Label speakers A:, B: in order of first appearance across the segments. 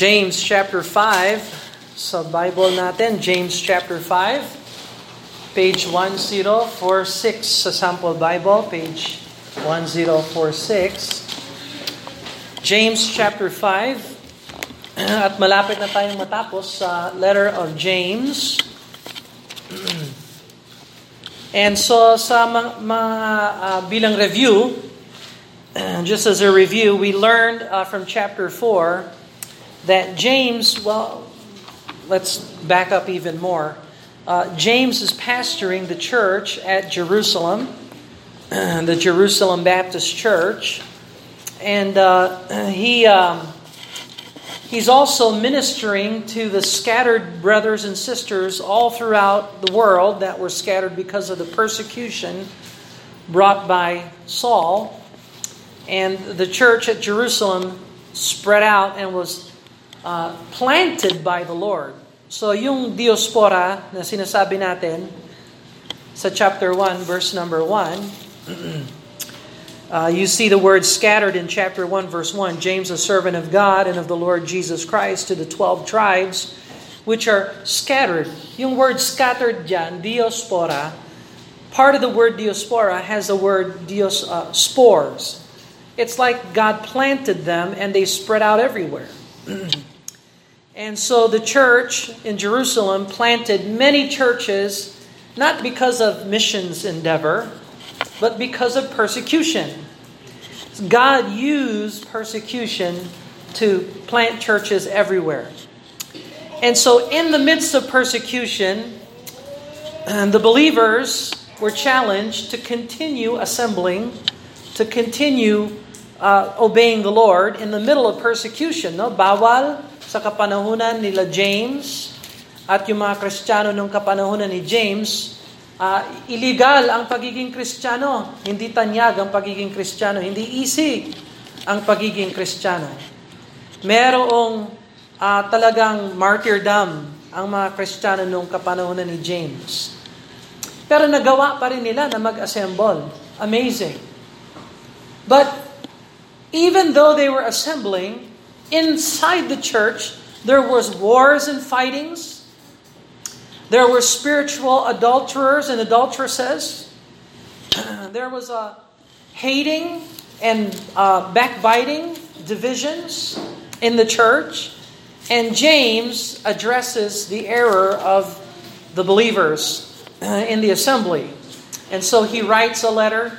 A: James chapter 5 sa Bible natin, James chapter 5, page 1046 sa sample Bible, page 1046. James chapter 5, at malapit na tayong matapos sa letter of James. And so sa mga, mga uh, bilang review, just as a review, we learned uh, from chapter 4 that James, well, let's back up even more. Uh, James is pastoring the church at Jerusalem, the Jerusalem Baptist Church, and uh, he um, he's also ministering to the scattered brothers and sisters all throughout the world that were scattered because of the persecution brought by Saul, and the church at Jerusalem spread out and was uh, planted by the Lord. So yung diaspora na sinasabi natin sa chapter 1 verse number 1 uh, you see the word scattered in chapter 1 verse 1 James a servant of God and of the Lord Jesus Christ to the 12 tribes which are scattered. Yung word scattered diyan, diaspora, part of the word diaspora has the word dios, uh, spores. It's like God planted them and they spread out everywhere. And so the church in Jerusalem planted many churches, not because of missions endeavor, but because of persecution. God used persecution to plant churches everywhere. And so, in the midst of persecution, the believers were challenged to continue assembling, to continue uh, obeying the Lord in the middle of persecution. No, bawal sa kapanahunan nila James at yung mga Kristiyano nung kapanahunan ni James, uh, illegal ang pagiging Kristiyano. Hindi tanyag ang pagiging Kristiyano. Hindi easy ang pagiging Kristiyano. Merong uh, talagang martyrdom ang mga Kristiyano nung kapanahunan ni James. Pero nagawa pa rin nila na mag-assemble. Amazing. But even though they were assembling, Inside the church, there was wars and fightings. There were spiritual adulterers and adulteresses. there was a hating and uh, backbiting, divisions in the church. And James addresses the error of the believers uh, in the assembly. And so he writes a letter,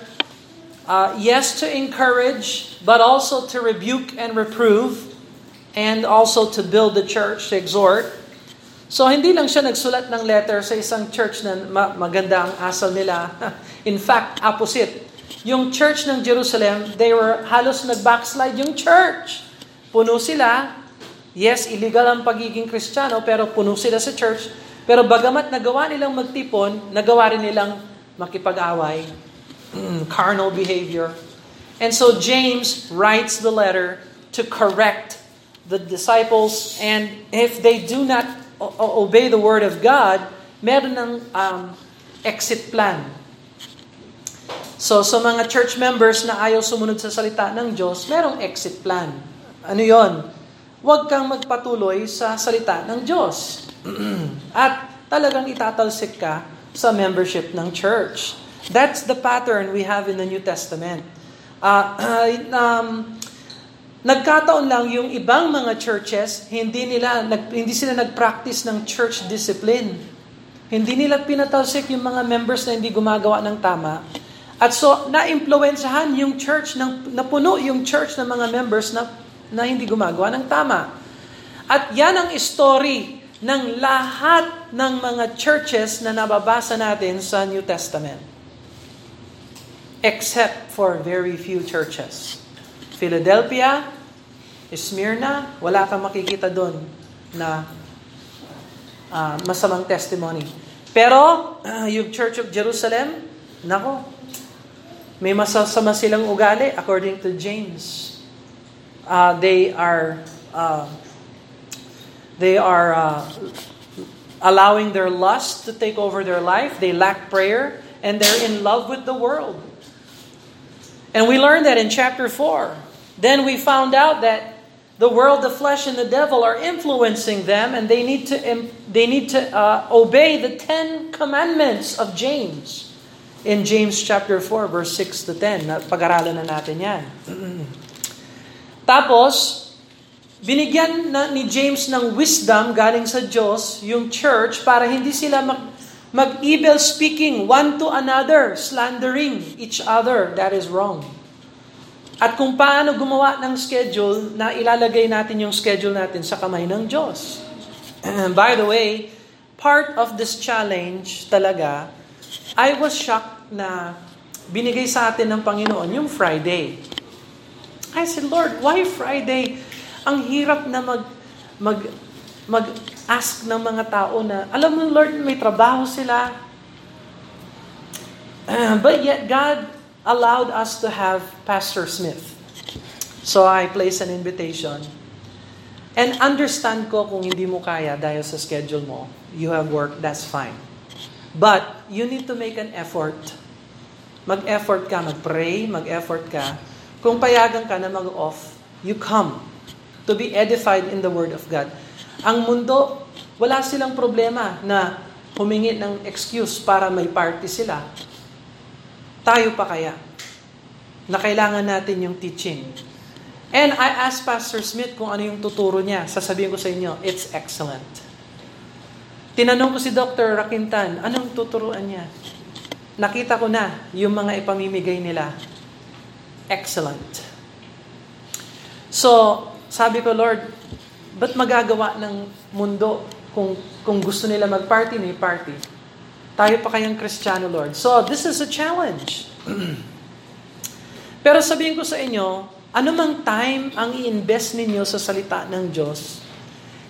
A: uh, yes, to encourage, but also to rebuke and reprove and also to build the church, to exhort. So hindi lang siya nagsulat ng letter sa isang church na maganda ang asal nila. In fact, opposite. Yung church ng Jerusalem, they were halos nag-backslide yung church. Puno sila. Yes, illegal ang pagiging kristyano, pero puno sila sa church. Pero bagamat nagawa nilang magtipon, nagawa rin nilang makipag-away. carnal behavior. And so James writes the letter to correct the disciples, and if they do not obey the word of God, meron ng um, exit plan. So sa mga church members na ayaw sumunod sa salita ng Diyos, merong exit plan. Ano yon? Huwag kang magpatuloy sa salita ng Diyos. At talagang itatalsik ka sa membership ng church. That's the pattern we have in the New Testament. Uh, um, Nagkataon lang yung ibang mga churches, hindi nila nag, hindi sila nag-practice ng church discipline. Hindi nila pinatalsik yung mga members na hindi gumagawa ng tama. At so, na-impluensyahan yung church, ng, napuno yung church ng mga members na, na hindi gumagawa ng tama. At yan ang story ng lahat ng mga churches na nababasa natin sa New Testament. Except for very few churches. Philadelphia, Smyrna, wala kang makikita doon na uh, masamang testimony. Pero, uh, yung Church of Jerusalem, nako, may masasama silang ugali according to James. Uh, they are uh, they are uh, allowing their lust to take over their life. They lack prayer and they're in love with the world. And we learned that in chapter 4. Then we found out that the world, the flesh, and the devil are influencing them, and they need to they need to uh, obey the Ten Commandments of James in James chapter 4, verse 6 to 10. Pag-aralan na natin yan. Tapos, binigyan na ni James ng wisdom galing sa Diyos, yung church, para hindi sila mag, mag-evil speaking one to another, slandering each other. That is wrong. At kung paano gumawa ng schedule na ilalagay natin yung schedule natin sa kamay ng Diyos. By the way, part of this challenge talaga, I was shocked na binigay sa atin ng Panginoon yung Friday. I said, Lord, why Friday? Ang hirap na mag, mag, mag-ask ng mga tao na, alam mo Lord, may trabaho sila. Uh, but yet God allowed us to have Pastor Smith. So I place an invitation. And understand ko kung hindi mo kaya dahil sa schedule mo, you have work, that's fine. But you need to make an effort. Mag-effort ka, mag-pray, mag-effort ka. Kung payagan ka na mag-off, you come to be edified in the Word of God. Ang mundo, wala silang problema na humingi ng excuse para may party sila. Tayo pa kaya? Na kailangan natin yung teaching. And I asked Pastor Smith kung ano yung tuturo niya. Sasabihin ko sa inyo, it's excellent. Tinanong ko si Dr. Rakintan, anong tuturuan niya? Nakita ko na yung mga ipamimigay nila. Excellent. So, sabi ko, Lord, ba't magagawa ng mundo kung, kung gusto nila mag-party, may party? Tayo pa kayang Kristiyano, Lord. So, this is a challenge. Pero sabihin ko sa inyo, anumang time ang i-invest ninyo sa salita ng Diyos,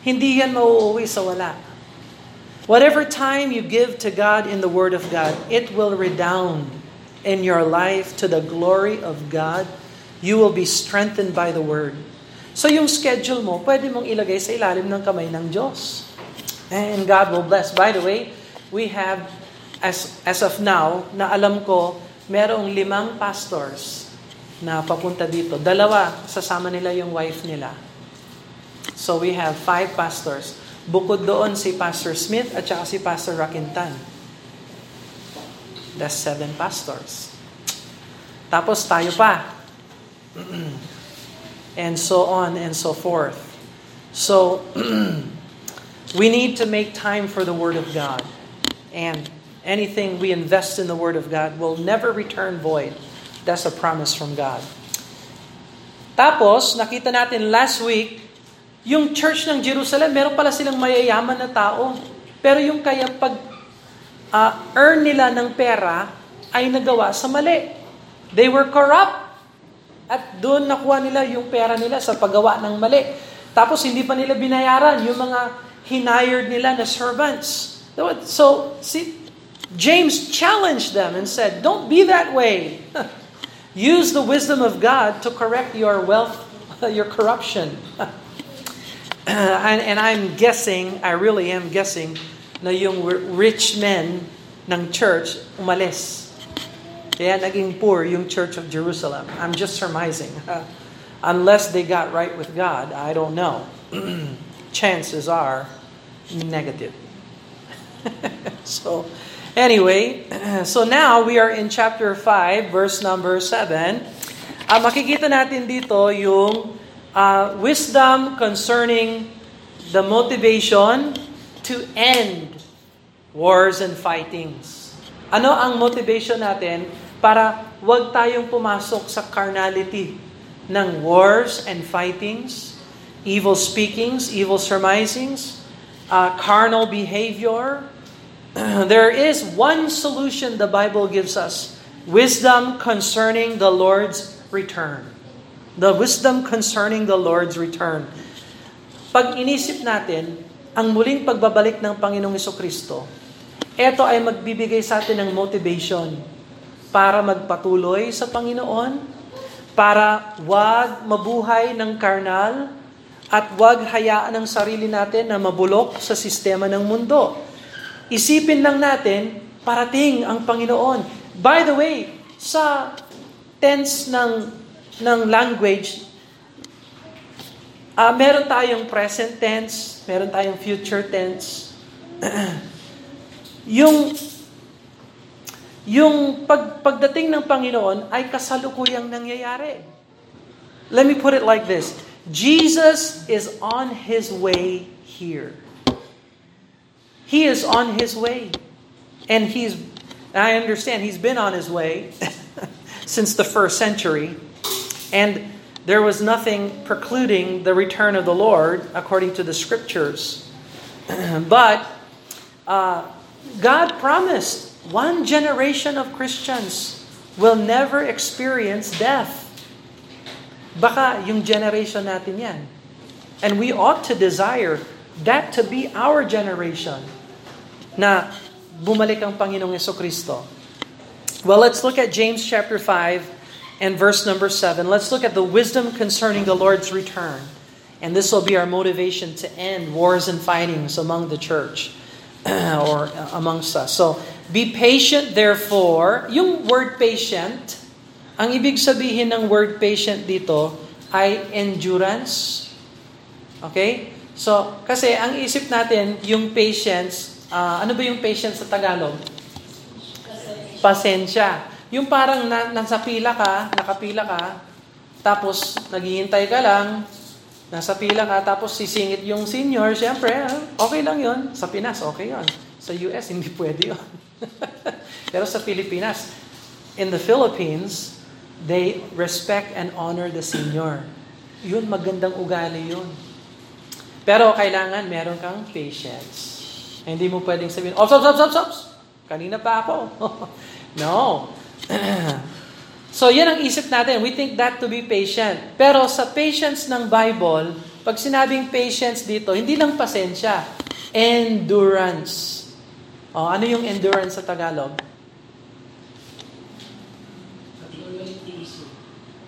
A: hindi yan mauuwi sa wala. Whatever time you give to God in the Word of God, it will redound in your life to the glory of God. You will be strengthened by the Word. So yung schedule mo, pwede mong ilagay sa ilalim ng kamay ng Diyos. And God will bless. By the way, we have, as, as of now, na alam ko, merong limang pastors na papunta dito. Dalawa, sasama nila yung wife nila. So we have five pastors. Bukod doon si Pastor Smith at saka si Pastor Rakintan. That's seven pastors. Tapos tayo pa. and so on and so forth. So, we need to make time for the Word of God. And anything we invest in the Word of God will never return void. That's a promise from God. Tapos, nakita natin last week, yung church ng Jerusalem, meron pala silang mayayaman na tao. Pero yung kaya pag uh, earn nila ng pera, ay nagawa sa mali. They were corrupt. At doon nakuha nila yung pera nila sa paggawa ng mali. Tapos hindi pa nila binayaran yung mga hired nila na servants. So, see, James challenged them and said, don't be that way. Use the wisdom of God to correct your wealth, your corruption. and, and I'm guessing, I really am guessing, na yung rich men ng church umalis. Kaya naging poor yung church of Jerusalem. I'm just surmising. unless they got right with God, I don't know. Chances are negative. so, Anyway, so now we are in chapter 5, verse number 7. Uh, makikita natin dito yung uh, wisdom concerning the motivation to end wars and fightings. Ano ang motivation natin para wag tayong pumasok sa carnality ng wars and fightings, evil speakings, evil surmisings, uh, carnal behavior, there is one solution the Bible gives us wisdom concerning the Lord's return. The wisdom concerning the Lord's return. Pag inisip natin ang muling pagbabalik ng Panginoong Kristo, ito ay magbibigay sa atin ng motivation para magpatuloy sa Panginoon, para wag mabuhay ng karnal, at wag hayaan ang sarili natin na mabulok sa sistema ng mundo Isipin lang natin, parating ang Panginoon. By the way, sa tense ng, ng language, Uh, meron tayong present tense, meron tayong future tense. yung yung pag, pagdating ng Panginoon ay kasalukuyang nangyayari. Let me put it like this. Jesus is on His way here. He is on His way. And He's, I understand, He's been on His way since the first century. And there was nothing precluding the return of the Lord according to the scriptures. but uh, God promised one generation of Christians will never experience death. Baka yung generation natin yan. And we ought to desire that to be our generation na bumalik ang Panginoong Yeso Kristo. Well, let's look at James chapter 5 and verse number 7. Let's look at the wisdom concerning the Lord's return. And this will be our motivation to end wars and fightings among the church or amongst us. So, be patient therefore. Yung word patient, ang ibig sabihin ng word patient dito ay endurance. Okay? So, kasi ang isip natin, yung patience, uh, ano ba yung patience sa Tagalog? Pasensya. Yung parang na, nasa pila ka, nakapila ka, tapos naghihintay ka lang, nasa pila ka, tapos sisingit yung senior, syempre, ah, okay lang yon Sa Pinas, okay yon Sa US, hindi pwede yon Pero sa Pilipinas, in the Philippines, they respect and honor the senior. Yun, magandang ugali yun. Pero kailangan meron kang patience. Hindi mo pwedeng sabihin, ops, ops, ops, ops, ops. Kanina pa ako. no. so, yan ang isip natin. We think that to be patient. Pero sa patience ng Bible, pag sinabing patience dito, hindi lang pasensya. Endurance. Oh, ano yung endurance sa Tagalog?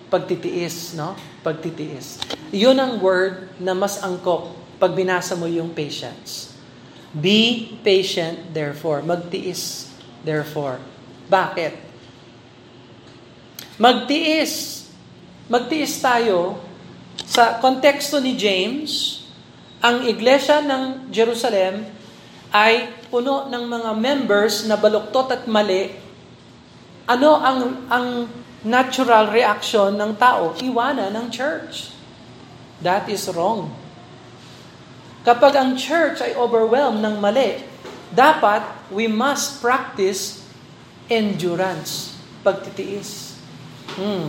A: Pagtitiis, no? Pagtitiis. Yun ang word na mas angkop pag binasa mo yung patience. Be patient, therefore. Magtiis, therefore. Bakit? Magtiis. Magtiis tayo sa konteksto ni James, ang iglesia ng Jerusalem ay puno ng mga members na baluktot at mali. Ano ang ang natural reaction ng tao? Iwanan ng church. That is wrong. Kapag ang church ay overwhelmed ng mali, dapat we must practice endurance, pagtitiis. Hmm.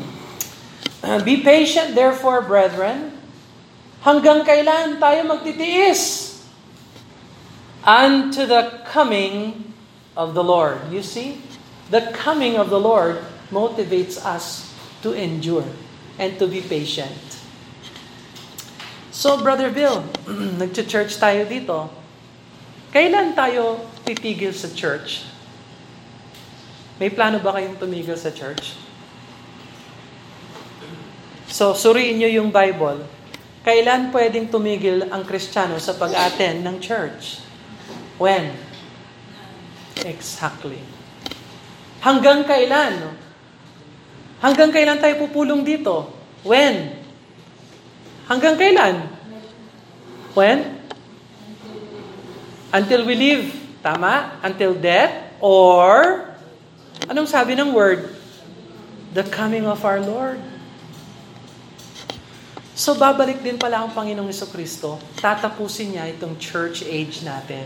A: Uh, be patient therefore, brethren. Hanggang kailan tayo magtitiis? Unto the coming of the Lord. You see? The coming of the Lord motivates us to endure and to be patient. So, Brother Bill, nag-church tayo dito. Kailan tayo titigil sa church? May plano ba kayong tumigil sa church? So, suriin nyo yung Bible. Kailan pwedeng tumigil ang Kristiyano sa pag-attend ng church? When? Exactly. Hanggang kailan? Hanggang kailan tayo pupulong dito? When? Hanggang kailan? When? Until we leave. Tama? Until death? Or, anong sabi ng word? The coming of our Lord. So, babalik din pala ang Panginoong Iso Kristo. Tatapusin niya itong church age natin.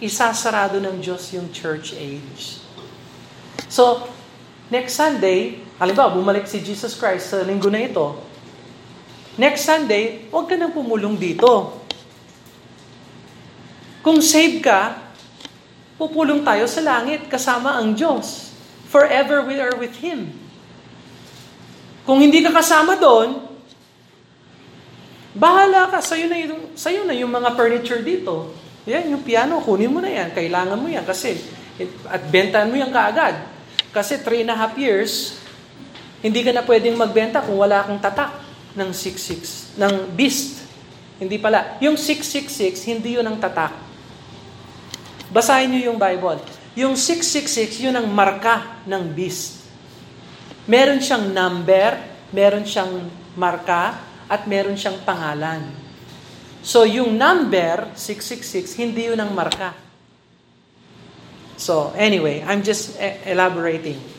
A: Isasarado ng Diyos yung church age. So, next Sunday, halimbawa, bumalik si Jesus Christ sa linggo na ito, Next Sunday, huwag ka nang pumulong dito. Kung save ka, pupulong tayo sa langit kasama ang Diyos. Forever we are with Him. Kung hindi ka kasama doon, bahala ka. Sa'yo na yung, sa'yo na yung mga furniture dito. Yan, yung piano, kunin mo na yan. Kailangan mo yan kasi, at bentan mo yan kaagad. Kasi three and a half years, hindi ka na pwedeng magbenta kung wala kang tatak ng 666, ng beast. Hindi pala. Yung 666, hindi yun ang tatak. Basahin niyo yung Bible. Yung 666, yun ang marka ng beast. Meron siyang number, meron siyang marka, at meron siyang pangalan. So yung number, 666, hindi yun ang marka. So anyway, I'm just e- elaborating.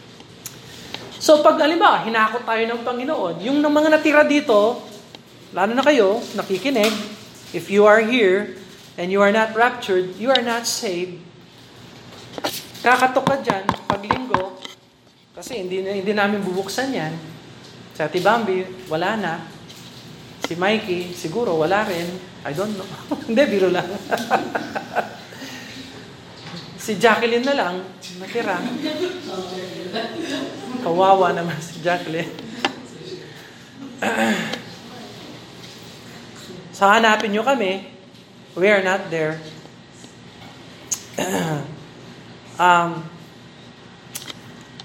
A: So pag alimbawa, hinakot tayo ng Panginoon, yung mga natira dito, lalo na kayo, nakikinig, if you are here and you are not raptured, you are not saved. Kakatok ka dyan, pag linggo, kasi hindi, hindi namin bubuksan yan. Sa Tibambi, wala na. Si Mikey, siguro wala rin. I don't know. hindi, biro lang. si Jacqueline na lang, natira. Kawawa naman si Jacqueline. so hanapin nyo kami, we are not there. um,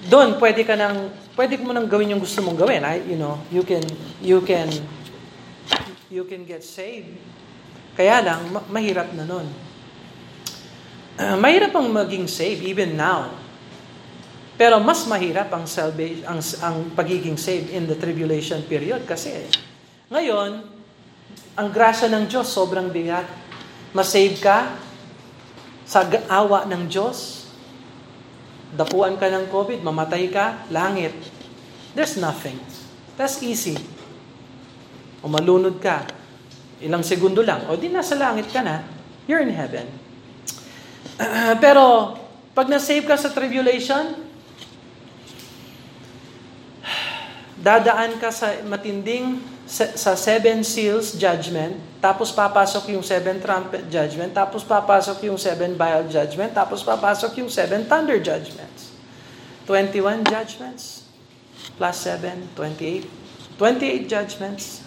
A: doon pwede ka nang pwede mo nang gawin yung gusto mong gawin. I, you know, you can you can you can get saved. Kaya lang ma- mahirap na noon. Uh, mahirap ang maging saved even now. Pero mas mahirap ang salvation ang, ang pagiging saved in the tribulation period kasi ngayon ang grasya ng Diyos sobrang bigat. Masave ka sa awa ng Diyos. Dapuan ka ng COVID, mamatay ka, langit. There's nothing. That's easy. O malunod ka, ilang segundo lang, o di nasa langit ka na, you're in heaven. Uh, pero, pag na-save ka sa tribulation, dadaan ka sa matinding sa seven seals judgment, tapos papasok yung seven trumpet judgment, tapos papasok yung seven vial judgment, tapos papasok yung seven thunder judgments. 21 judgments plus 7, 28. 28 judgments.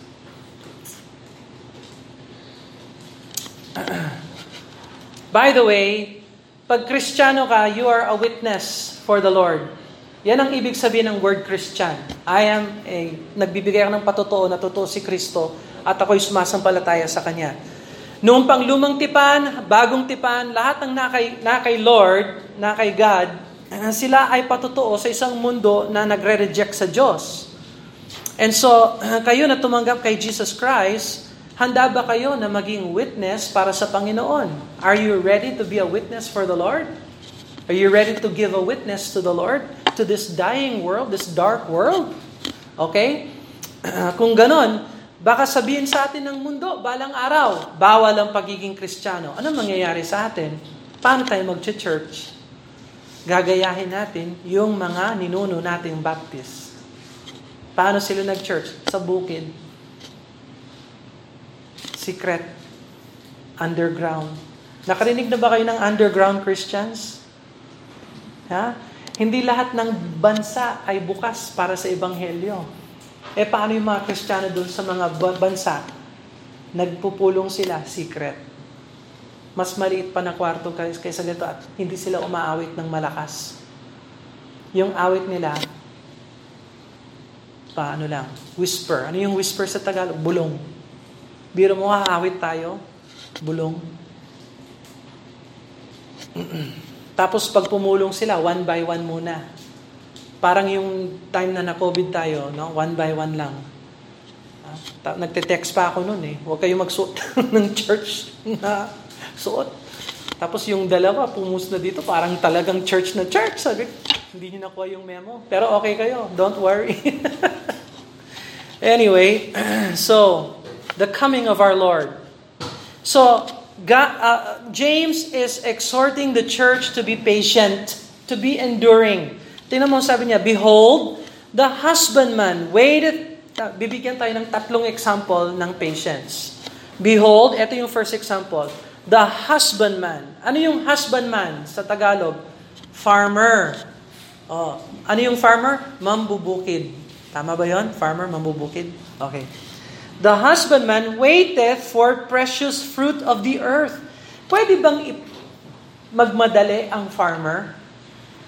A: By the way, pag Kristiyano ka, you are a witness for the Lord. Yan ang ibig sabihin ng word Christian. I am a, nagbibigay ako ng patotoo na totoo si Kristo at ako'y sumasampalataya sa Kanya. Noong pang lumang tipan, bagong tipan, lahat ng nakay, nakay Lord, nakay God, sila ay patotoo sa isang mundo na nagre-reject sa Diyos. And so, kayo na tumanggap kay Jesus Christ, handa ba kayo na maging witness para sa Panginoon? Are you ready to be a witness for the Lord? Are you ready to give a witness to the Lord? To this dying world, this dark world? Okay? Kung ganon, baka sabihin sa atin ng mundo, balang araw, bawal ang pagiging kristyano. Ano mangyayari sa atin? Paano tayo mag-church? Gagayahin natin yung mga ninuno nating baptist. Paano sila nag-church? Sa bukid. Secret. Underground. Nakarinig na ba kayo ng underground Christians? Ha? Hindi lahat ng bansa ay bukas para sa ebanghelyo. Eh paano yung mga Kristiyano doon sa mga bansa? Nagpupulong sila, secret. Mas maliit pa na kwarto kaysa dito at hindi sila umaawit ng malakas. Yung awit nila, paano lang, whisper. Ano yung whisper sa Tagalog? Bulong. Biro mo, haawit tayo, bulong. Tapos pag pumulong sila, one by one muna. Parang yung time na na-COVID tayo, no? one by one lang. Uh, nagte-text pa ako noon eh. Huwag kayo magsuot ng church na suot. Tapos yung dalawa, pumus na dito, parang talagang church na church. Sabi, hindi nyo nakuha yung memo. Pero okay kayo, don't worry. anyway, so, the coming of our Lord. So, God, uh, James is exhorting the church to be patient, to be enduring. Tingnan mo, sabi niya, Behold, the husbandman waited, uh, bibigyan tayo ng tatlong example ng patience. Behold, ito yung first example, the husbandman. Ano yung husbandman sa Tagalog? Farmer. Oh, ano yung farmer? Mambubukid. Tama ba yon? Farmer, mambubukid? Okay. The husbandman waiteth for precious fruit of the earth. Pwede bang magmadali ang farmer?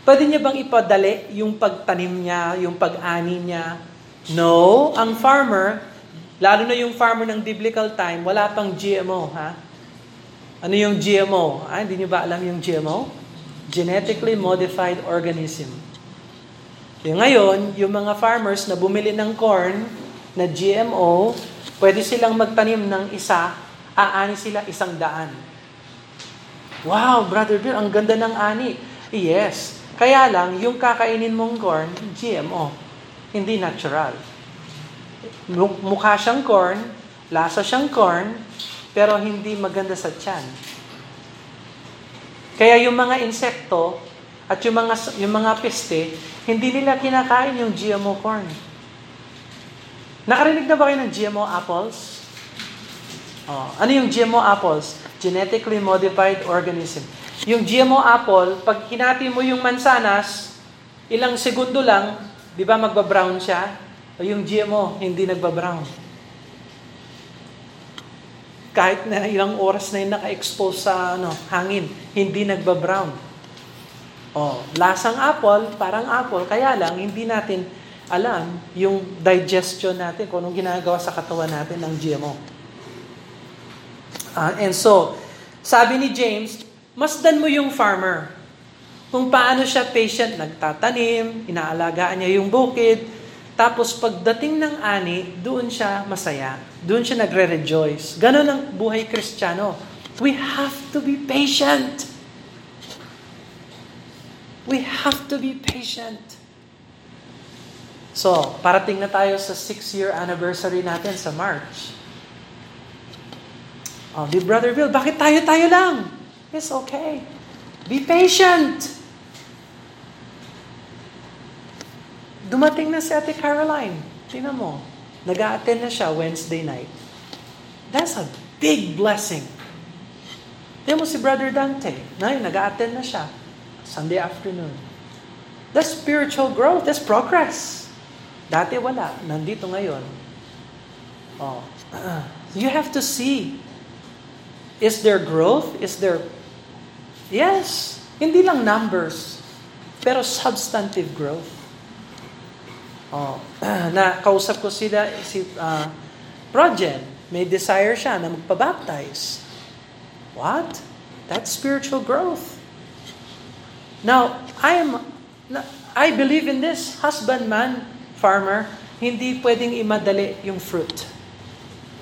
A: Pwede niya bang ipadali yung pagtanim niya, yung pag-ani niya? No, ang farmer, lalo na yung farmer ng biblical time, wala pang GMO, ha? Ano yung GMO? Ah, hindi niyo ba alam yung GMO? Genetically Modified Organism. Yung ngayon, yung mga farmers na bumili ng corn na GMO, pwede silang magtanim ng isa, aani sila isang daan. Wow, Brother Bill, ang ganda ng ani. Yes. Kaya lang, yung kakainin mong corn, GMO. Hindi natural. Mukha siyang corn, lasa siyang corn, pero hindi maganda sa tiyan. Kaya yung mga insekto at yung mga, yung mga peste, hindi nila kinakain yung GMO corn. Nakarinig na ba kayo ng GMO apples? Oh, ano yung GMO apples? Genetically modified organism. Yung GMO apple, pag hinati mo yung mansanas, ilang segundo lang, di ba magba-brown siya? O yung GMO, hindi nagba-brown. Kahit na ilang oras na yung naka-expose sa ano, hangin, hindi nagba-brown. Oh, lasang apple, parang apple, kaya lang hindi natin alam yung digestion natin, kung anong ginagawa sa katawan natin ng GMO. Uh, and so, sabi ni James, masdan mo yung farmer. Kung paano siya patient, nagtatanim, inaalagaan niya yung bukid, tapos pagdating ng ani, doon siya masaya. Doon siya nagre-rejoice. Ganon ang buhay kristyano. We have to be patient. We have to be patient. So, parating na tayo sa six-year anniversary natin sa March. Oh, di Brother Bill, bakit tayo-tayo lang? It's okay. Be patient. Dumating na si Ate Caroline. Tingnan mo. nag attend na siya Wednesday night. That's a big blessing. Tingnan mo si Brother Dante. Nay, nag attend na siya. Sunday afternoon. That's spiritual growth. That's progress. Dati wala. Nandito ngayon. Oh. You have to see. Is there growth? Is there... Yes. Hindi lang numbers. Pero substantive growth. Oh, na kausap ko sila si uh, Progen. May desire siya na magpabaptize. What? That's spiritual growth. Now, I am I believe in this husbandman, farmer, hindi pwedeng imadali yung fruit.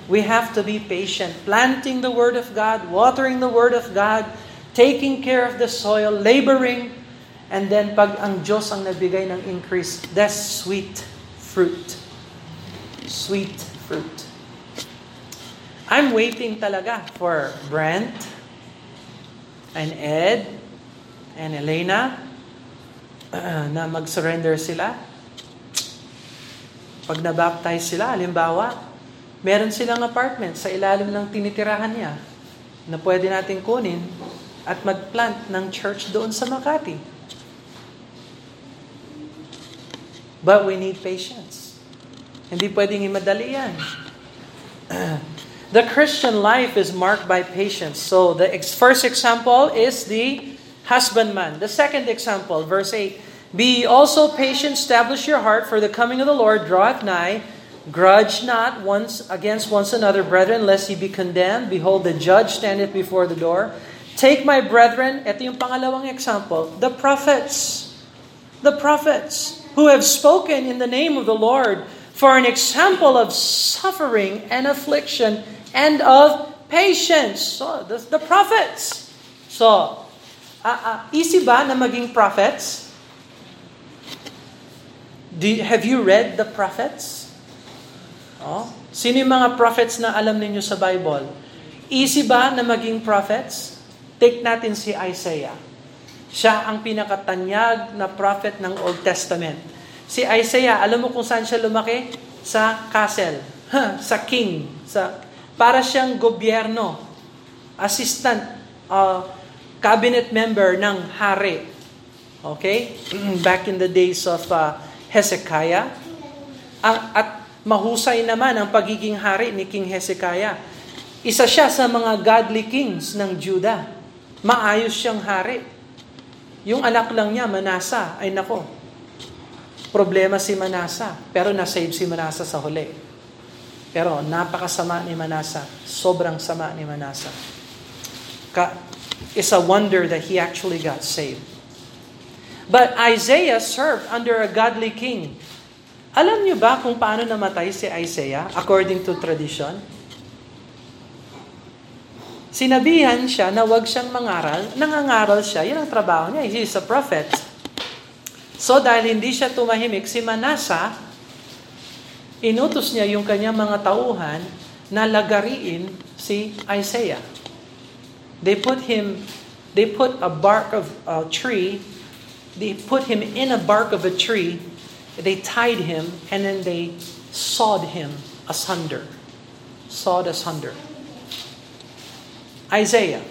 A: We have to be patient, planting the word of God, watering the word of God, taking care of the soil, laboring, And then pag ang Diyos ang nagbigay ng increase, that's sweet fruit. Sweet fruit. I'm waiting talaga for Brent and Ed and Elena uh, na mag-surrender sila. Pag nabaptize sila, halimbawa, meron silang apartment sa ilalim ng tinitirahan niya na pwede natin kunin at mag-plant ng church doon sa Makati. But we need patience. Hindi pwedeng imadali yan. The Christian life is marked by patience. So the first example is the husbandman. The second example, verse 8. Be also patient, establish your heart, for the coming of the Lord draweth nigh. Grudge not once against once another, brethren, lest ye be condemned. Behold, the judge standeth before the door. Take my brethren, ito yung pangalawang example, the prophets. The prophets who have spoken in the name of the Lord for an example of suffering and affliction and of patience. So, the, the prophets. So, uh, uh, easy ba na maging prophets? Do you, have you read the prophets? Oh, sino yung mga prophets na alam ninyo sa Bible? Easy ba na maging prophets? Take natin si Isaiah. Siya ang pinakatanyag na prophet ng Old Testament. Si Isaiah, alam mo kung saan siya lumaki? Sa castle, sa king, sa para siyang gobyerno, assistant, uh, cabinet member ng hari. Okay? Back in the days of uh, Hezekiah. At mahusay naman ang pagiging hari ni King Hezekiah. Isa siya sa mga godly kings ng Judah. Maayos siyang hari. Yung anak lang niya, Manasa, ay nako, problema si Manasa, pero nasave si Manasa sa huli. Pero napakasama ni Manasa, sobrang sama ni Manasa. Ka, it's a wonder that he actually got saved. But Isaiah served under a godly king. Alam niyo ba kung paano namatay si Isaiah according to tradition? Sinabihan siya na wag siyang mangaral. Nangangaral siya. Yan ang trabaho niya. He is a prophet. So dahil hindi siya tumahimik, si Manasa, inutos niya yung kanyang mga tauhan na lagariin si Isaiah. They put him, they put a bark of a tree, they put him in a bark of a tree, they tied him, and then they sawed him asunder. Sawed asunder. Isaiah.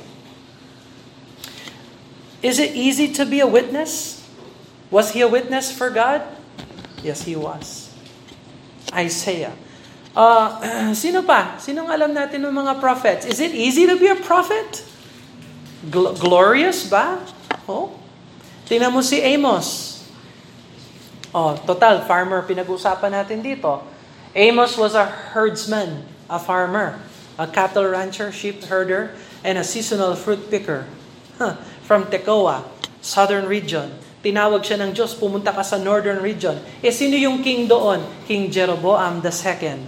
A: Is it easy to be a witness? Was he a witness for God? Yes, he was. Isaiah. Uh, sino pa? Sinong alam natin ng mga prophets? Is it easy to be a prophet? Gl- glorious ba? Oh. Tingnan mo si Amos. Oh, total, farmer pinag-usapan natin dito. Amos was a herdsman, a farmer, a cattle rancher, sheep herder, and a seasonal fruit picker huh, from Tekoa, southern region. Tinawag siya ng Diyos, pumunta ka sa northern region. Eh sino yung king doon? King Jeroboam II.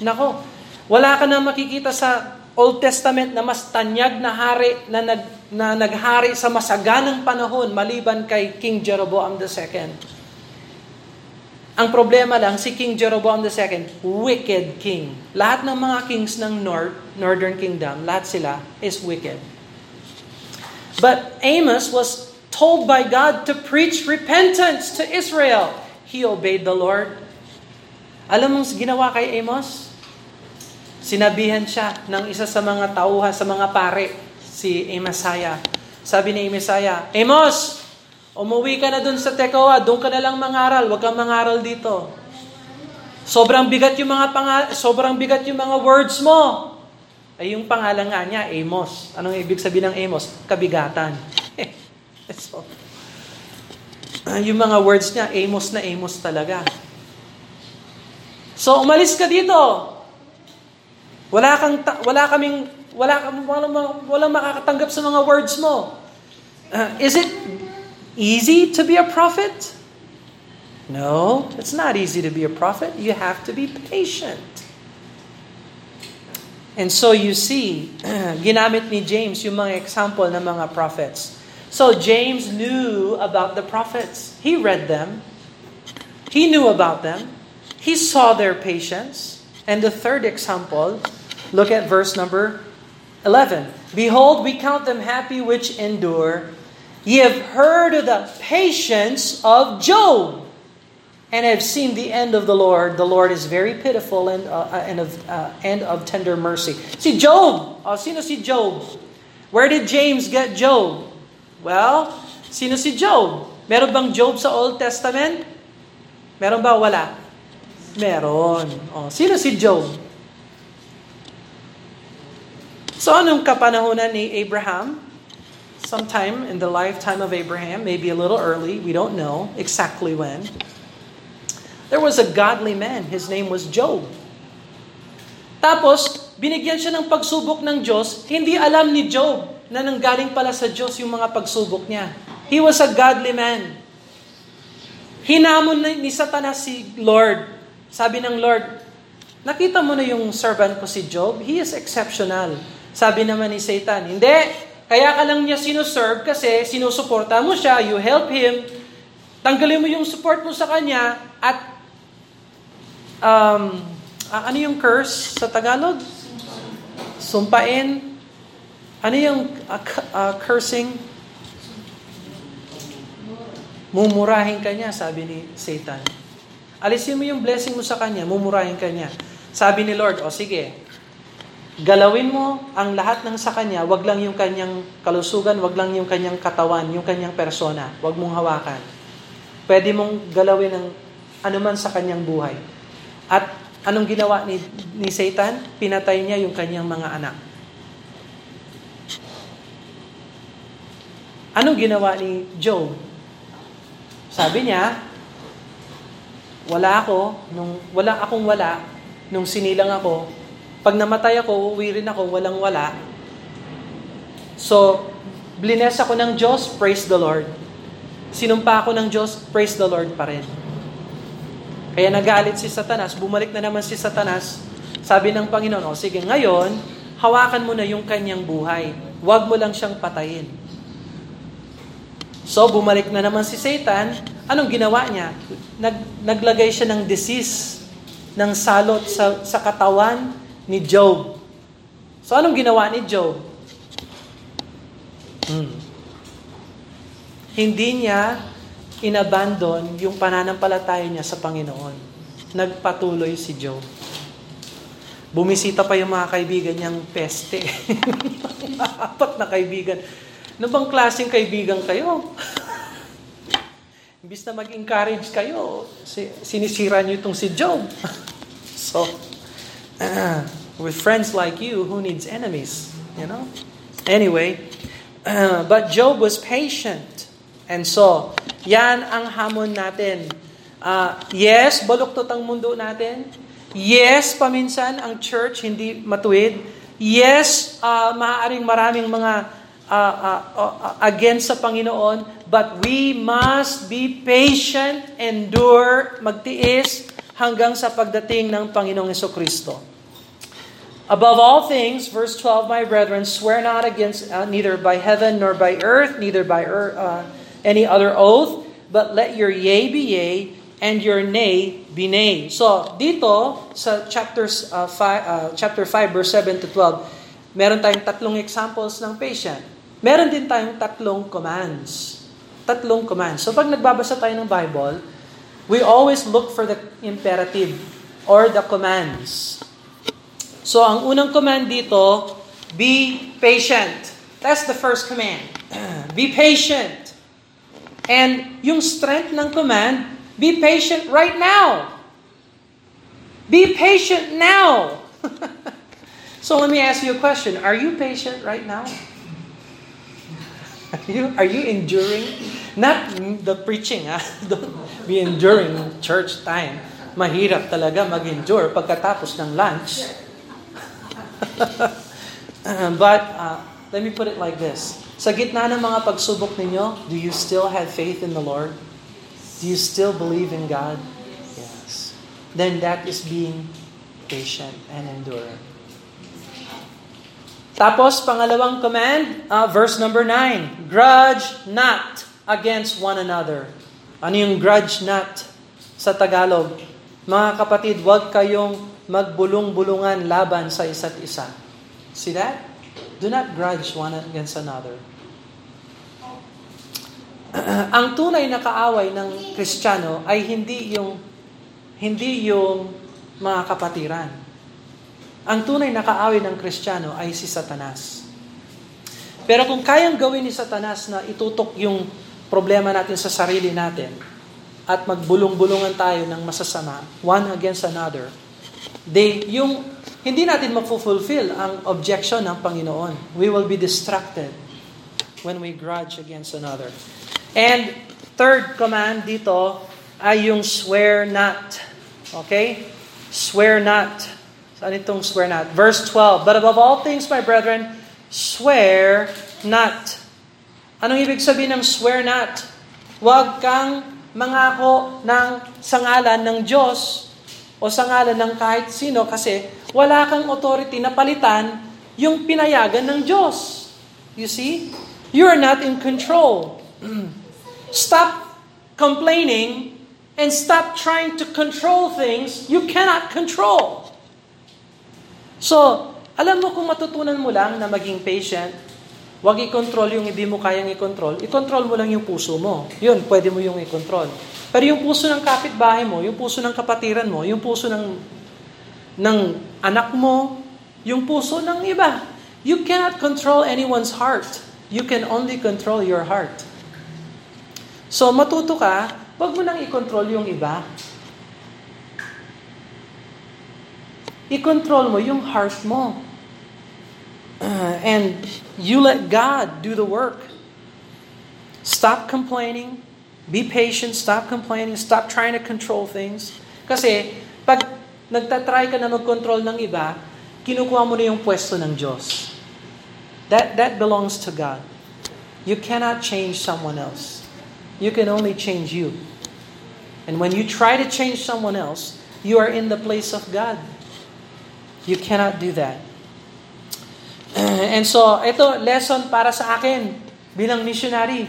A: Nako, wala ka na makikita sa Old Testament na mas tanyag na hari na, nag, na naghari sa masaganang panahon maliban kay King Jeroboam II. Ang problema lang, si King Jeroboam II, wicked king. Lahat ng mga kings ng North, Northern Kingdom, lahat sila is wicked. But Amos was told by God to preach repentance to Israel. He obeyed the Lord. Alam mong ginawa kay Amos? Sinabihan siya ng isa sa mga tauhan, sa mga pare, si Amasaya. Sabi ni Amasaya, Amos, Umuwi ka na dun sa Tekoa, doon ka na lang mangaral, huwag kang mangaral dito. Sobrang bigat yung mga pangal sobrang bigat yung mga words mo. Ay yung pangalan nga niya, Amos. Anong ibig sabihin ng Amos? Kabigatan. so, yung mga words niya, Amos na Amos talaga. So umalis ka dito. Wala kang wala kaming wala walang, walang makakatanggap sa mga words mo. Uh, is it easy to be a prophet? No, it's not easy to be a prophet. You have to be patient. And so you see, ginamit ni James yung mga example ng mga prophets. So James knew about the prophets. He read them. He knew about them. He saw their patience. And the third example, look at verse number 11. Behold, we count them happy which endure. Ye have heard of the patience of Job and have seen the end of the Lord. The Lord is very pitiful and, uh, and, of, uh, and of tender mercy. See, Job. Oh, sino si Job? Where did James get Job? Well, sino si Job? Meron bang Job sa Old Testament? Meron ba? Wala. Meron. Oh, sino si Job? So anong kapanahonan ni Abraham? Sometime in the lifetime of Abraham, maybe a little early, we don't know exactly when. There was a godly man. His name was Job. Tapos, binigyan siya ng pagsubok ng Diyos. Hindi alam ni Job na nanggaling pala sa Diyos yung mga pagsubok niya. He was a godly man. Hinamon ni Satanas si Lord. Sabi ng Lord, nakita mo na yung servant ko si Job? He is exceptional. Sabi naman ni Satan, hindi. Kaya ka lang niya sinuserve kasi sinusuporta mo siya, you help him, tanggalin mo yung support mo sa kanya, at um, ano yung curse sa Tagalog? Sumpain. Ano yung uh, uh, cursing? Mumurahin ka niya, sabi ni Satan. Alisin mo yung blessing mo sa kanya, mumurahin ka niya. Sabi ni Lord, o sige, galawin mo ang lahat ng sa kanya, wag lang yung kanyang kalusugan, wag lang yung kanyang katawan, yung kanyang persona, wag mong hawakan. Pwede mong galawin ang anuman sa kanyang buhay. At anong ginawa ni, ni Satan? Pinatay niya yung kanyang mga anak. Anong ginawa ni Job? Sabi niya, wala ako, nung, wala akong wala, nung sinilang ako, pag namatay ako, uuwi rin ako, walang wala. So, blines ako ng Diyos, praise the Lord. Sinumpa ako ng Diyos, praise the Lord pa rin. Kaya nagalit si Satanas, bumalik na naman si Satanas. Sabi ng Panginoon, o sige, ngayon, hawakan mo na yung kanyang buhay. Huwag mo lang siyang patayin. So, bumalik na naman si Satan. Anong ginawa niya? Nag, naglagay siya ng disease, ng salot sa, sa katawan ni Job. So, anong ginawa ni Job? Hmm. Hindi niya inabandon yung pananampalataya niya sa Panginoon. Nagpatuloy si Job. Bumisita pa yung mga kaibigan niyang peste. Apat na kaibigan. Ano bang klaseng kaibigan kayo? Imbis na mag-encourage kayo, sinisira niyo itong si Job. so, with friends like you, who needs enemies? You know? Anyway, but Job was patient. And so, yan ang hamon natin. Uh, yes, baluktot ang mundo natin. Yes, paminsan ang church hindi matuwid. Yes, uh, maaaring maraming mga uh, uh, uh, against sa Panginoon, but we must be patient, endure, magtiis hanggang sa pagdating ng Panginoong Kristo. Above all things, verse 12, my brethren, swear not against uh, neither by heaven nor by earth, neither by earth, uh, any other oath, but let your yea be yea, and your nay be nay. So, dito sa chapters, uh, five, uh, chapter 5, verse 7 to 12, meron tayong tatlong examples ng patient. Meron din tayong tatlong commands. Tatlong commands. So, pag nagbabasa tayo ng Bible, we always look for the imperative or the commands. So, ang unang command dito, be patient. That's the first command. be patient. And yung strength ng command, be patient right now. Be patient now. so let me ask you a question. Are you patient right now? Are you, are you enduring? Not the preaching, ah. Don't be enduring church time. Mahirap talaga mag-endure pagkatapos ng lunch. but uh, let me put it like this. Sa gitna ng mga pagsubok ninyo, do you still have faith in the Lord? Do you still believe in God? Yes. Then that is being patient and enduring. Tapos, pangalawang command, uh, verse number 9, grudge not against one another. Ano yung grudge not sa Tagalog? Mga kapatid, huwag kayong magbulong-bulungan laban sa isa't isa. See that? Do not grudge one against another. ang tunay na kaaway ng Kristiyano ay hindi yung hindi yung mga kapatiran. Ang tunay na kaaway ng Kristiyano ay si Satanas. Pero kung kayang gawin ni Satanas na itutok yung problema natin sa sarili natin at magbulong-bulungan tayo ng masasama, one against another, they, yung hindi natin mafulfill ang objection ng Panginoon. We will be distracted when we grudge against another. And third command dito ay yung swear not. Okay? Swear not. Saan itong swear not? Verse 12. But above all things, my brethren, swear not. Anong ibig sabihin ng swear not? Huwag kang mangako ng sangalan ng Diyos o sangalan ng kahit sino kasi wala kang authority na palitan yung pinayagan ng Diyos. You see? You are not in control. Stop complaining and stop trying to control things you cannot control. So, alam mo kung matutunan mo lang na maging patient, Huwag i-control yung hindi mo kayang i-control. I-control mo lang yung puso mo. Yun, pwede mo yung i-control. Pero yung puso ng kapitbahay mo, yung puso ng kapatiran mo, yung puso ng, ng anak mo, yung puso ng iba. You cannot control anyone's heart. You can only control your heart. So matuto ka, wag mo nang i-control yung iba. I-control mo yung heart mo. Uh, and you let God do the work. Stop complaining. Be patient. Stop complaining. Stop trying to control things. Kasi, pag nagtatry ka na mag-control ng iba, kinukuha mo na yung pwesto ng Diyos. That, that belongs to God. You cannot change someone else. You can only change you. And when you try to change someone else, you are in the place of God. You cannot do that. And so, ito, lesson para sa akin bilang missionary.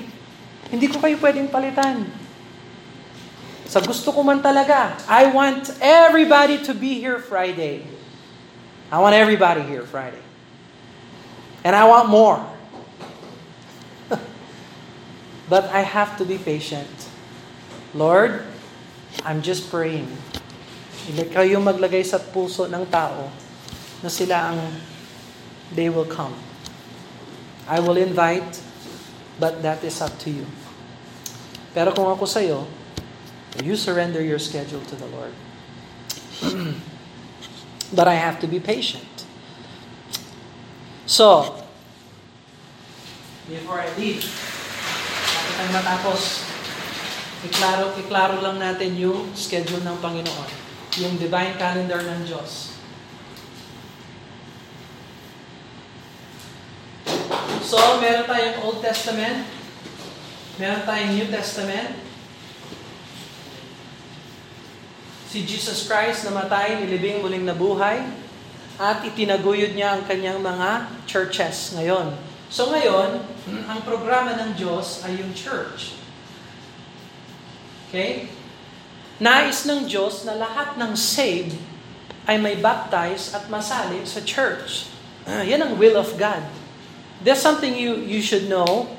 A: Hindi ko kayo pwedeng palitan. Sa gusto ko man talaga, I want everybody to be here Friday. I want everybody here Friday. And I want more. but I have to be patient. Lord, I'm just praying. Hindi kayo maglagay sa puso ng tao na sila ang they will come. I will invite, but that is up to you. Pero kung ako sa'yo, you surrender your schedule to the Lord. but I have to be patient. So, before I leave, bakit ang matapos, iklaro, iklaro lang natin yung schedule ng Panginoon. Yung divine calendar ng Diyos. So, meron tayong Old Testament, meron tayong New Testament. Si Jesus Christ namatay, nilibing muling nabuhay, at itinaguyod niya ang kanyang mga churches ngayon. So ngayon, ang programa ng Diyos ay yung church. Okay? Nais ng Diyos na lahat ng saved ay may baptize at masali sa church. Uh, yan ang will of God. There's something you, you should know.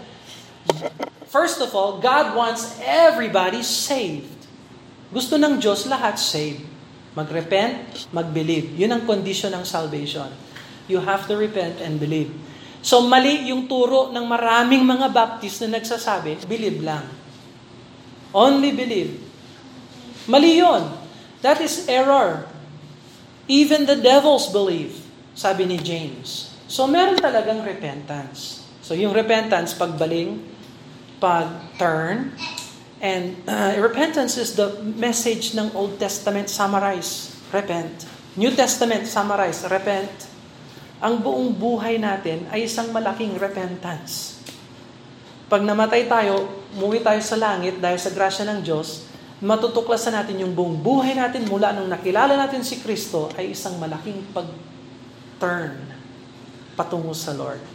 A: First of all, God wants everybody saved. Gusto ng Diyos lahat saved. Mag-repent, mag-believe. Yun ang condition ng salvation. You have to repent and believe. So mali yung turo ng maraming mga Baptist na nagsasabi, believe lang. Only believe. Mali yun. That is error. Even the devils believe, sabi ni James. So meron talagang repentance. So yung repentance, pagbaling, pag-turn, and uh, repentance is the message ng Old Testament summarize. Repent. New Testament summarize. Repent ang buong buhay natin ay isang malaking repentance. Pag namatay tayo, umuwi tayo sa langit dahil sa grasya ng Diyos, matutuklasan natin yung buong buhay natin mula nung nakilala natin si Kristo ay isang malaking pag-turn patungo sa Lord.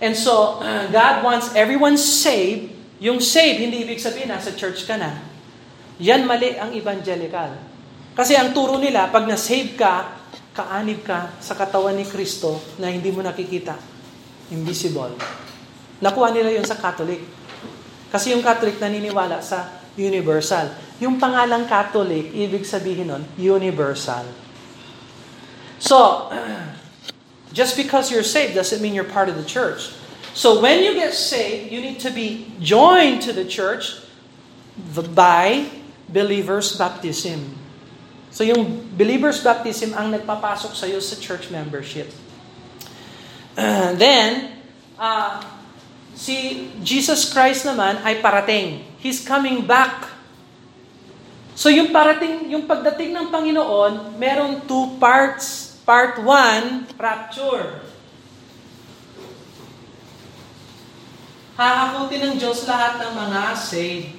A: And so, uh, God wants everyone saved. Yung saved, hindi ibig sabihin nasa church ka na. Yan mali ang evangelical. Kasi ang turo nila, pag na-save ka, kaanib ka sa katawan ni Kristo na hindi mo nakikita. Invisible. Nakuha nila yon sa Catholic. Kasi yung Catholic naniniwala sa universal. Yung pangalang Catholic, ibig sabihin nun, universal. So, just because you're saved doesn't mean you're part of the church. So when you get saved, you need to be joined to the church by believers' baptism. So yung believer's baptism ang nagpapasok sa iyo sa church membership. Uh, then, uh, si Jesus Christ naman ay parating. He's coming back. So yung parating, yung pagdating ng Panginoon, merong two parts. Part one, rapture. Hahakutin ng Diyos lahat ng mga saved.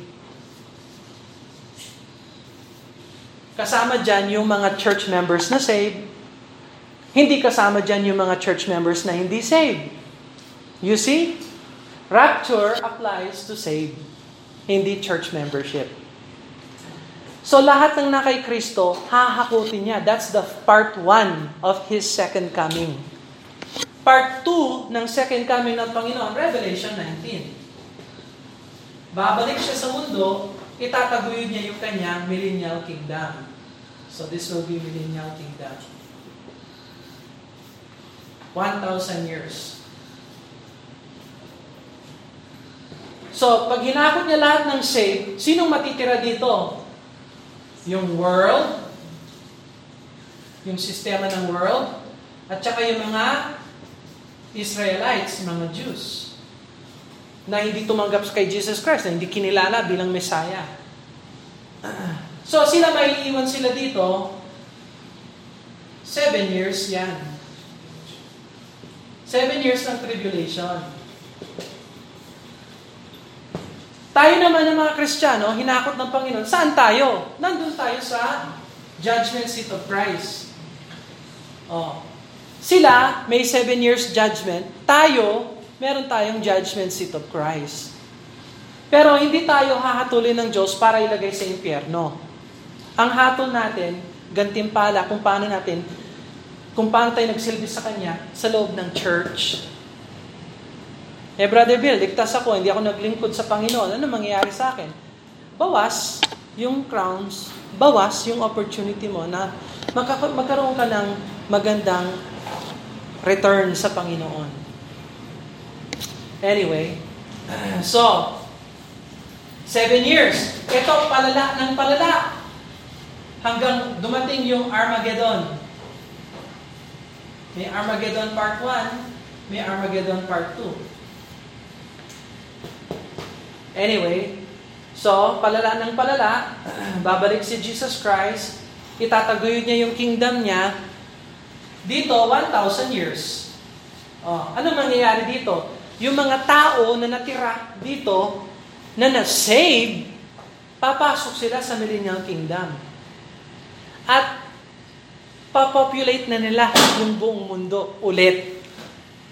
A: Kasama dyan yung mga church members na saved. Hindi kasama dyan yung mga church members na hindi saved. You see? Rapture applies to saved, hindi church membership. So lahat ng nakay Kristo, hahakutin niya. That's the part one of His second coming. Part 2 ng second coming ng Panginoon, Revelation 19. Babalik siya sa mundo, itataguyod niya yung kanyang millennial kingdom. So this will be millennial kingdom. 1,000 years. So, pag hinakot niya lahat ng saved, sinong matitira dito? Yung world, yung sistema ng world, at saka yung mga Israelites, mga Jews na hindi tumanggap kay Jesus Christ, na hindi kinilala bilang Messiah. So sila may iwan sila dito, seven years yan. Seven years ng tribulation. Tayo naman ng mga Kristiyano, hinakot ng Panginoon. Saan tayo? Nandun tayo sa judgment seat of Christ. Oh. Sila, may seven years judgment. Tayo, meron tayong judgment seat of Christ. Pero hindi tayo hahatulin ng Diyos para ilagay sa impyerno. Ang hatol natin, gantimpala kung paano natin, kung paano tayo nagsilbi sa Kanya sa loob ng church. Eh, Brother Bill, ligtas ako, hindi ako naglingkod sa Panginoon. Ano mangyayari sa akin? Bawas yung crowns, bawas yung opportunity mo na magkaroon ka ng magandang return sa Panginoon. Anyway, so, seven years. Ito, palala ng palala. Hanggang dumating yung Armageddon. May Armageddon Part 1, may Armageddon Part 2. Anyway, so, palala ng palala, babalik si Jesus Christ, itataguyod niya yung kingdom niya, dito, 1,000 years. Oh, ano mangyayari dito? Yung mga tao na natira dito, na na-save, papasok sila sa millennial kingdom. At papopulate na nila yung buong mundo ulit.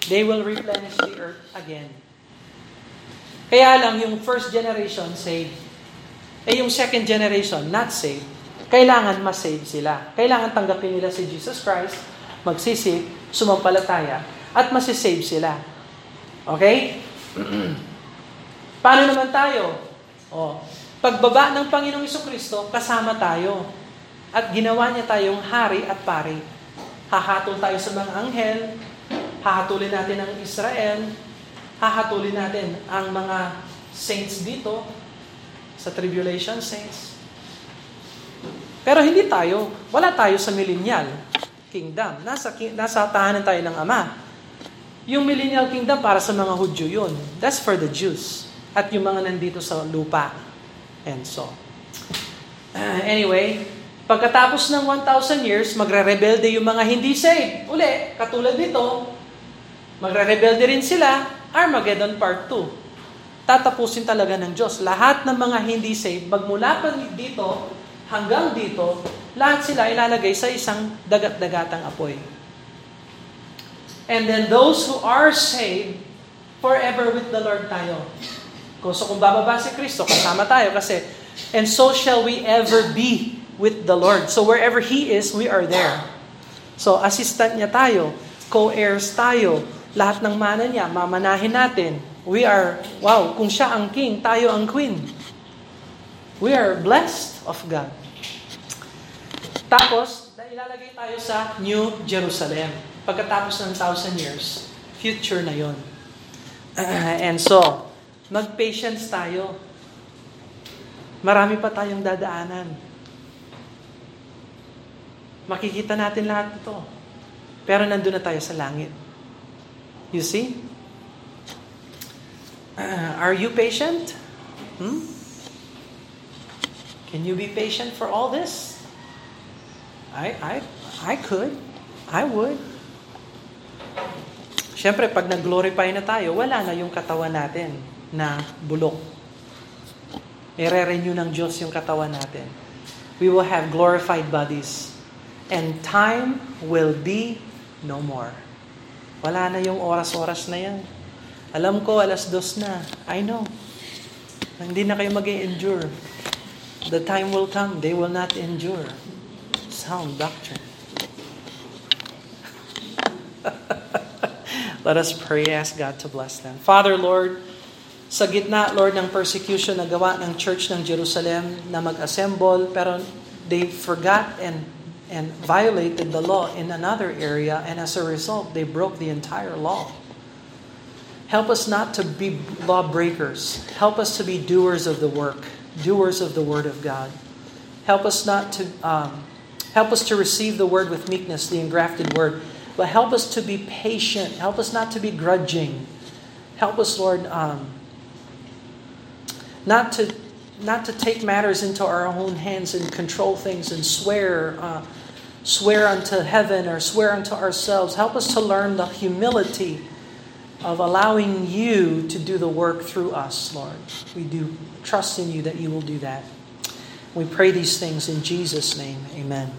A: They will replenish the earth again. Kaya lang yung first generation saved. Eh yung second generation not saved. Kailangan ma-save sila. Kailangan tanggapin nila si Jesus Christ, magsisip, sumampalataya, at masisave sila. Okay? Paano naman tayo? Oh, pagbaba ng Panginoong Kristo, kasama tayo. At ginawa niya tayong hari at pari. Hahatol tayo sa mga anghel, hahatulin natin ang Israel, hahatulin natin ang mga saints dito sa tribulation saints. Pero hindi tayo, wala tayo sa millennial kingdom. Nasa, nasa tahanan tayo ng Ama. Yung millennial kingdom para sa mga Hudyo yun. That's for the Jews. At yung mga nandito sa lupa. And so. Uh, anyway, pagkatapos ng 1,000 years, magre-rebelde yung mga hindi saved. Uli, katulad nito, magre-rebelde rin sila Armageddon Part 2. Tatapusin talaga ng Diyos. Lahat ng mga hindi saved, magmula pa dito hanggang dito, lahat sila ilalagay sa isang dagat-dagatang apoy. And then those who are saved, forever with the Lord tayo. So kung bababa si Kristo, kasama tayo kasi, and so shall we ever be with the Lord. So wherever He is, we are there. So assistant niya tayo, co-heirs tayo, lahat ng mana niya, mamanahin natin. We are, wow, kung siya ang king, tayo ang queen. We are blessed of God. Tapos, ilalagay tayo sa New Jerusalem. Pagkatapos ng thousand years, future na yon. And so, mag-patience tayo. Marami pa tayong dadaanan. Makikita natin lahat ito. Pero nandun na tayo sa langit. You see? Uh, are you patient? Hmm? Can you be patient for all this? I, I, I could. I would. Siyempre, pag nag-glorify na tayo, wala na yung katawan natin na bulok. I-renew ng Diyos yung katawan natin. We will have glorified bodies. And time will be no more. Wala na yung oras-oras na yan. Alam ko, alas dos na. I know. Hindi na kayo mag endure The time will come, they will not endure. Sound doctrine. Let us pray, ask God to bless them. Father, Lord, sa gitna, Lord, ng persecution na gawa ng Church ng Jerusalem na mag-assemble, pero they forgot and and violated the law in another area, and as a result, they broke the entire law. Help us not to be lawbreakers. Help us to be doers of the work, doers of the word of God. Help us not to um, help us to receive the word with meekness, the engrafted word, but help us to be patient. Help us not to be grudging. Help us, Lord, um, not to not to take matters into our own hands and control things and swear, uh, swear unto heaven or swear unto ourselves. Help us to learn the humility of allowing you to do the work through us, Lord. We do trust in you that you will do that. We pray these things in Jesus' name. Amen.